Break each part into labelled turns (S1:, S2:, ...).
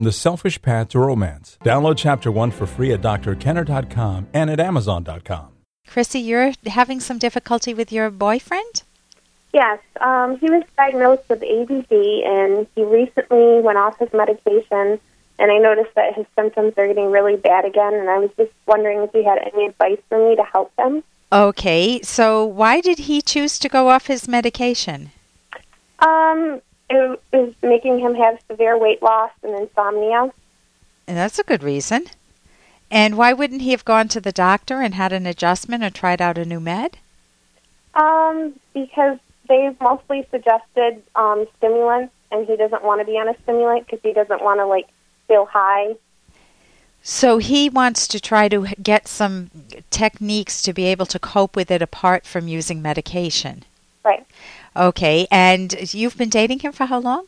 S1: The Selfish Path to Romance. Download Chapter 1 for free at drkenner.com and at amazon.com.
S2: Chrissy, you're having some difficulty with your boyfriend?
S3: Yes, um, he was diagnosed with ADD, and he recently went off his medication. And I noticed that his symptoms are getting really bad again. And I was just wondering if you had any advice for me to help him.
S2: Okay, so why did he choose to go off his medication?
S3: Um, it was making him have severe weight loss and insomnia.
S2: And that's a good reason. And why wouldn't he have gone to the doctor and had an adjustment or tried out a new med?
S3: Um, because they've mostly suggested um, stimulants, and he doesn't want to be on a stimulant because he doesn't want to like feel high.
S2: So he wants to try to get some techniques to be able to cope with it apart from using medication.
S3: Right.
S2: Okay, and you've been dating him for how long?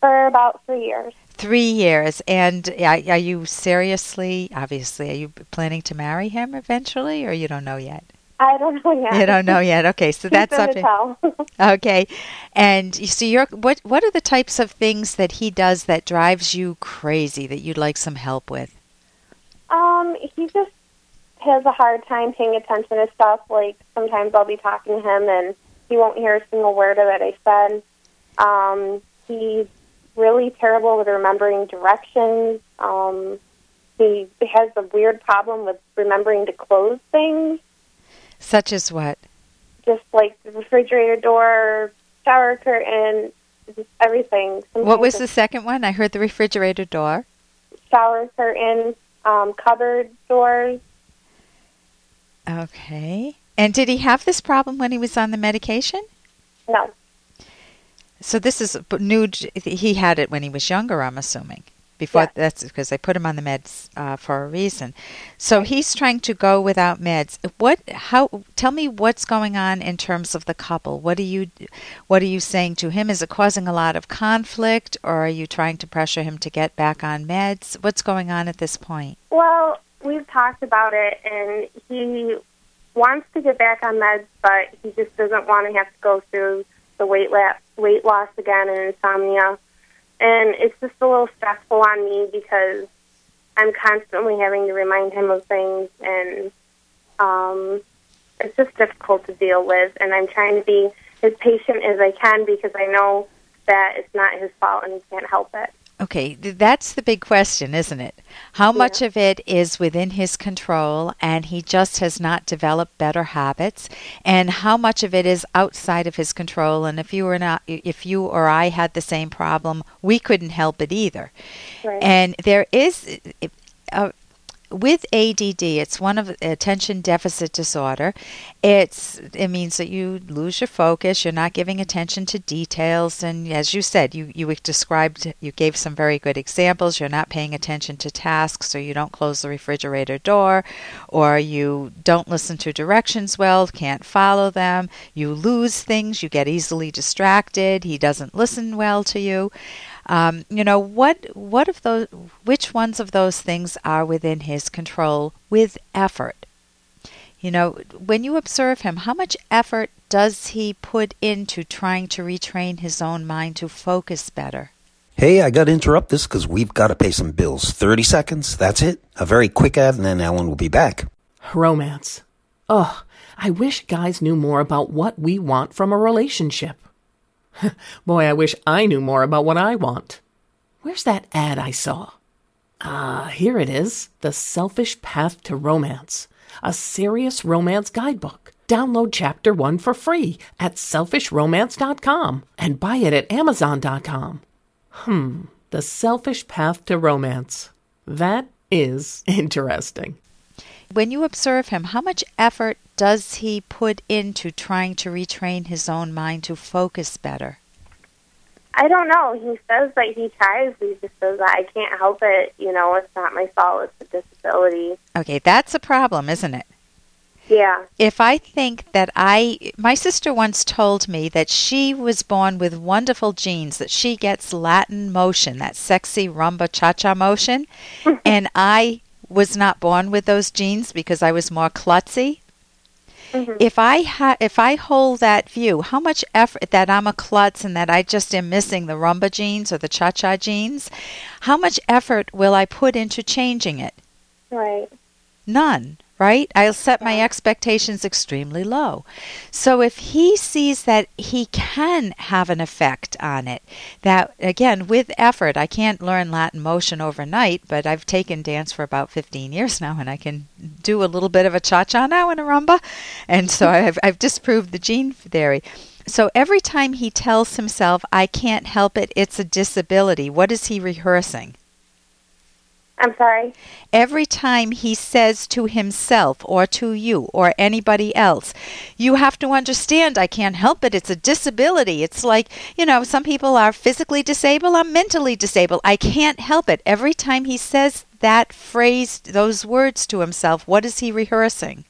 S3: For about three years.
S2: Three years. And are, are you seriously, obviously, are you planning to marry him eventually, or you don't know yet?
S3: I don't know yet.
S2: You don't know yet. Okay, so that's up
S3: to tell.
S2: Okay, and so you're what? What are the types of things that he does that drives you crazy that you'd like some help with?
S3: Um, he just has a hard time paying attention to stuff. Like sometimes I'll be talking to him and he won't hear a single word of it I said. Um, he's really terrible with remembering directions. Um, he has a weird problem with remembering to close things,
S2: Such as what?
S3: just like the refrigerator door, shower curtain, just everything.
S2: What was the second one? I heard the refrigerator door.
S3: shower curtain, um, cupboard doors?
S2: Okay. And did he have this problem when he was on the medication?
S3: No.
S2: So this is new. He had it when he was younger, I'm assuming. Before
S3: Yeah.
S2: that's because they put him on the meds uh, for a reason. So he's trying to go without meds. What? How? Tell me what's going on in terms of the couple. What are you? What are you saying to him? Is it causing a lot of conflict, or are you trying to pressure him to get back on meds? What's going on at this point?
S3: Well, we've talked about it, and he wants to get back on meds, but he just doesn't want to have to go through the weight la- weight loss again and insomnia. And it's just a little stressful on me because I'm constantly having to remind him of things, and um, it's just difficult to deal with. And I'm trying to be as patient as I can because I know that it's not his fault and he can't help it.
S2: Okay, that's the big question, isn't it? How much of it is within his control and he just has not developed better habits and how much of it is outside of his control and if you were not if you or I had the same problem, we couldn't help it either.
S3: Right.
S2: And there is uh, with ADD, it's one of attention deficit disorder. It's it means that you lose your focus. You're not giving attention to details, and as you said, you you described, you gave some very good examples. You're not paying attention to tasks, or you don't close the refrigerator door, or you don't listen to directions well, can't follow them. You lose things. You get easily distracted. He doesn't listen well to you. Um, you know what? What of those? Which ones of those things are within his control with effort? You know, when you observe him, how much effort does he put into trying to retrain his own mind to focus better?
S4: Hey, I got to interrupt this because we've got to pay some bills. 30 seconds, that's it. A very quick ad, and then Ellen will be back.
S5: Romance. Ugh, I wish guys knew more about what we want from a relationship. Boy, I wish I knew more about what I want. Where's that ad I saw? Ah, here it is The Selfish Path to Romance, a serious romance guidebook. Download chapter one for free at selfishromance.com and buy it at amazon.com. Hmm, The Selfish Path to Romance. That is interesting.
S2: When you observe him, how much effort does he put into trying to retrain his own mind to focus better?
S3: I don't know. He says that he tries. He just says that I can't help it. You know, it's not my fault. It's a disability.
S2: Okay, that's a problem, isn't it?
S3: Yeah.
S2: if I think that I, my sister once told me that she was born with wonderful genes, that she gets Latin motion, that sexy rumba cha cha motion, and I was not born with those genes because I was more klutzy. Mm-hmm. If I ha- if I hold that view, how much effort that I'm a klutz and that I just am missing the rumba genes or the cha cha genes, how much effort will I put into changing it?
S3: Right.
S2: None, right? I'll set my expectations extremely low. So if he sees that he can have an effect on it, that again, with effort, I can't learn Latin motion overnight, but I've taken dance for about 15 years now and I can do a little bit of a cha cha now and a rumba. And so I've, I've disproved the gene theory. So every time he tells himself, I can't help it, it's a disability, what is he rehearsing?
S3: I'm sorry.
S2: every time he says to himself or to you or anybody else, you have to understand I can't help it. It's a disability. It's like, you know, some people are physically disabled, I'm mentally disabled. I can't help it. Every time he says that phrase, those words to himself, what is he rehearsing?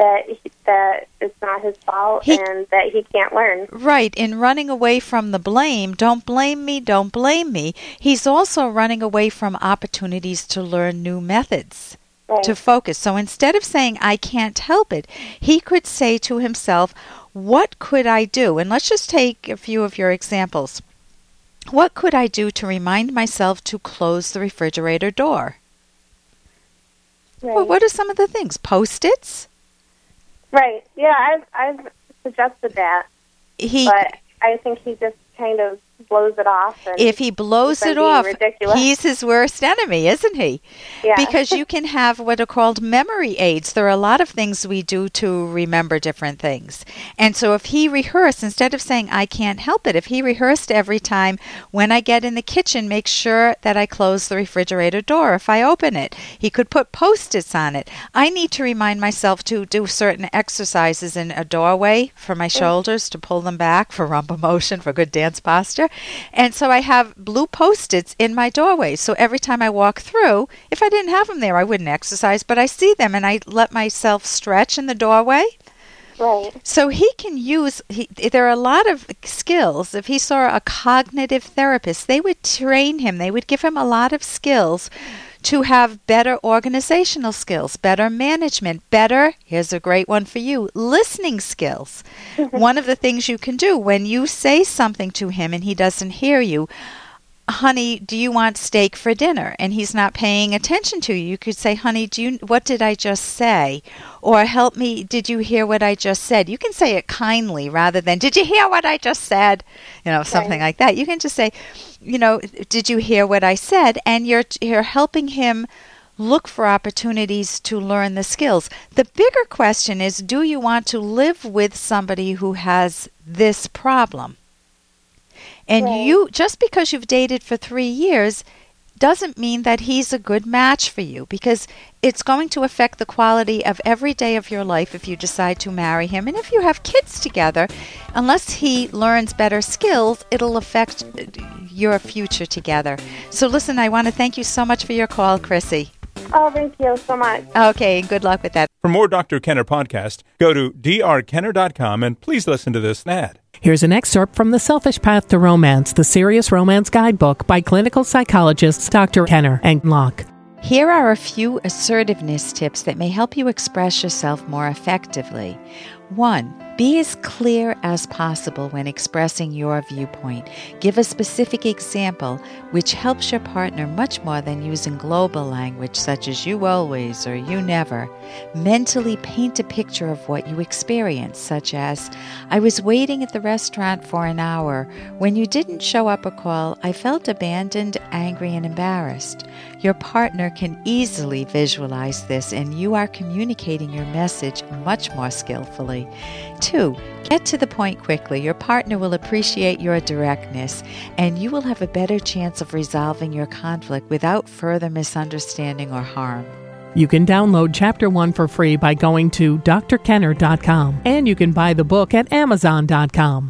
S3: That he, that it's not his fault
S2: He-
S3: and that he can't learn.
S2: Right, in running away from the blame, don't blame me, don't blame me, he's also running away from opportunities to learn new methods.
S3: Right.
S2: to focus. So instead of saying, I can't help it, he could say to himself, What could I do? And let's just take a few of your examples. What could I do to remind myself to close the refrigerator door?
S3: right.
S2: Well, what are some of the things? Post its?
S3: Right. Yeah, I've I've suggested that,
S2: He
S3: but I think he just kind of blows it off. And
S2: if he blows it off,
S3: ridiculous.
S2: he's his worst enemy, isn't he?
S3: yeah.
S2: Because you can have what are called memory aids. There are a lot of things we do to remember different things. And so if he rehearsed, instead of saying, I can't help it, if he rehearsed every time, when I get in the kitchen, make sure that I close the refrigerator door if I open it. He could put post its on it. I need to remind myself to do certain exercises in a doorway for my mm. shoulders to pull them back for rumba motion, for good dance posture. And so I have blue post its in my doorway. So every time I walk through, if I didn't have them there, I wouldn't exercise, but I see them and I let myself stretch in the doorway.
S3: right.
S2: So he can use, he, there are a lot of skills. If he saw a cognitive therapist, they would train him, they would give him a lot of skills to have better organizational skills, better management, better, here's a great one for you, listening skills. one of the things you can do when you say something to him and he doesn't hear you, honey, do you want steak for dinner? And he's not paying attention to you. You could say, honey, do you, what did I just say? Or help me, did you hear what I just said? You can say it kindly rather than, did you hear what I just said? You know, something
S3: Right.
S2: like that. You can just say, you know, did you hear what I said? And you're, you're helping him look for opportunities to learn the skills. The bigger question is, do you want to live with somebody who has this problem? And
S3: Right.
S2: you, just because you've dated for three years, doesn't mean that he's a good match for you because it's going to affect the quality of every day of your life if you decide to marry him. And if you have kids together, unless he learns better skills, it'll affect uh, your future together. So, listen, I want to thank you so much for your call, Chrissy.
S3: Oh, thank you so much.
S2: Okay, good luck with that.
S1: For more Dr. Kenner podcast, go to drkenner.com and please listen to this ad.
S5: Here's an excerpt from The Selfish Path to Romance, the Serious Romance Guidebook by clinical psychologists Dr. Kenner and Locke.
S2: Here are a few assertiveness tips that may help you express yourself more effectively. 1. Be as clear as possible when expressing your viewpoint. Give a specific example, which helps your partner much more than using global language such as you always or you never. Mentally paint a picture of what you experienced, such as I was waiting at the restaurant for an hour. When you didn't show up or call, I felt abandoned, angry, and embarrassed. Your partner can easily visualize this, and you are communicating your message much more skillfully. Two, get to the point quickly. Your partner will appreciate your directness, and you will have a better chance of resolving your conflict without further misunderstanding or harm.
S5: You can download Chapter 1 for free by going to drkenner.com, and you can buy the book at amazon.com.